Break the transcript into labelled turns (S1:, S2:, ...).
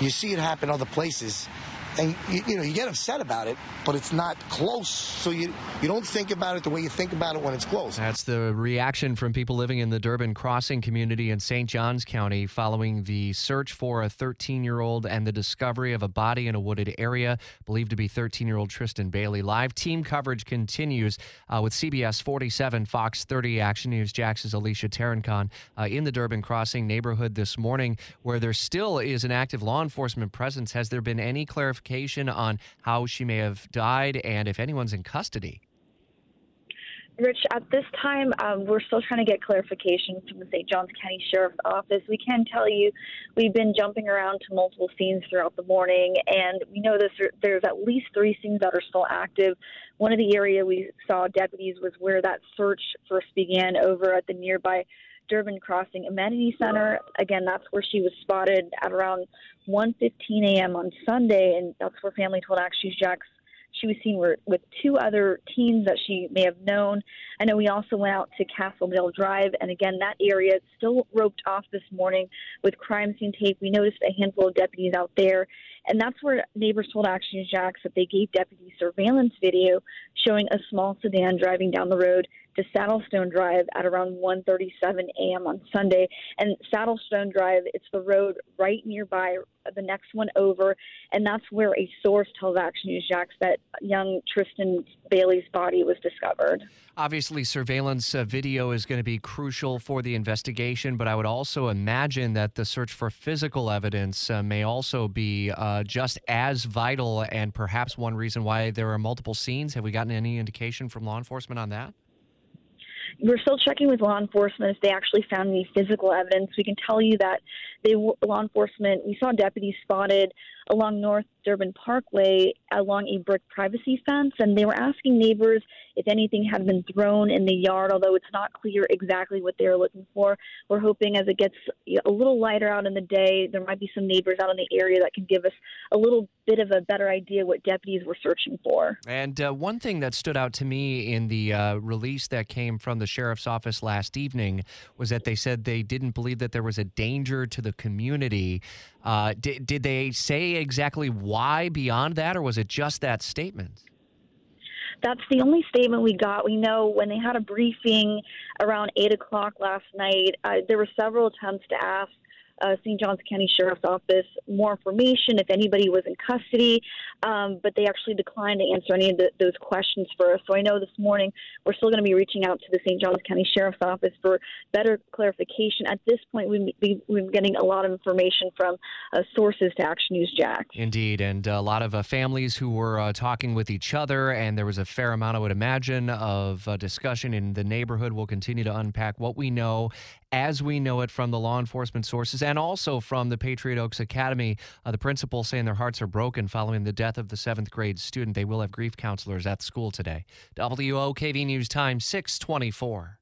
S1: You see it happen other places, and you, you, know you get upset about it, but it's not close, so you you don't think about it the way you think about it when it's close.
S2: That's the reaction from people living in the Durbin Crossing community in St. Johns County following the search for a 13-year-old and the discovery of a body in a wooded area believed to be 13-year-old Tristyn Bailey. Live team coverage continues uh, with CBS 47, Fox 30, Action News Jax's Alicia Tarancon uh, in the Durbin Crossing neighborhood this morning, where there still is an active law enforcement presence. Has there been any clarification on how she may have died and if anyone's in custody?
S3: Rich, at this time, um, we're still trying to get clarification from the St. Johns County Sheriff's Office. We can tell you we've been jumping around to multiple scenes throughout the morning, and we know this, there's at least three scenes that are still active. One of the area we saw deputies was where that search first began over at the nearby Durbin Crossing Amenity Center. Again, that's where she was spotted at around 1:15 a.m. on Sunday, and that's where family told Action Jax she was seen with two other teens that she may have known. I know we also went out to Castle Castledale Drive, and again, that area is still roped off this morning with crime scene tape. We noticed a handful of deputies out there, and that's where neighbors told Action News Jax that they gave deputies surveillance video showing a small sedan driving down the road to Saddlestone Drive at around 1:37 a.m. on Sunday. And Saddlestone Drive, it's the road right nearby, the next one over, and that's where a source tells Action News Jax that young Tristyn Bailey's body was discovered.
S2: Obviously, surveillance uh, video is going to be crucial for the investigation, but I would also imagine that the search for physical evidence uh, may also be uh, Uh, just as vital and perhaps one reason why there are multiple scenes. Have we gotten any indication from law enforcement on that?
S3: we're still checking with law enforcement if they actually found any physical evidence. We can tell you that they law enforcement we saw deputies spotted along North Durbin Parkway along a brick privacy fence, and they were asking neighbors if anything had been thrown in the yard, although it's not clear exactly what they were looking for. We're hoping as it gets a little lighter out in the day, there might be some neighbors out in the area that can give us a little bit of a better idea what deputies were searching for.
S2: And uh, one thing that stood out to me in the uh, release that came from the sheriff's office last evening was that they said they didn't believe that there was a danger to the community. Uh, did, did they say exactly why beyond that, or was it just that statement?
S3: That's the only statement we got. We know when they had a briefing around 8 o'clock last night, uh, there were several attempts to ask uh, St. Johns County Sheriff's Office more information if anybody was in custody, um, but they actually declined to answer any of the, those questions for us. So I know this morning we're still going to be reaching out to the St. Johns County Sheriff's Office for better clarification. At this point, we, we, been getting a lot of information from uh, sources to Action News Jack.
S2: Indeed, and a lot of uh, families who were uh, talking with each other, and there was a fair amount, I would imagine, of uh, discussion in the neighborhood. We'll continue to unpack what we know as we know it from the law enforcement sources and also from the Patriot Oaks Academy. Uh, the principal saying their hearts are broken following the death of the seventh grade student. They will have grief counselors at school today. WOKV News Time 624.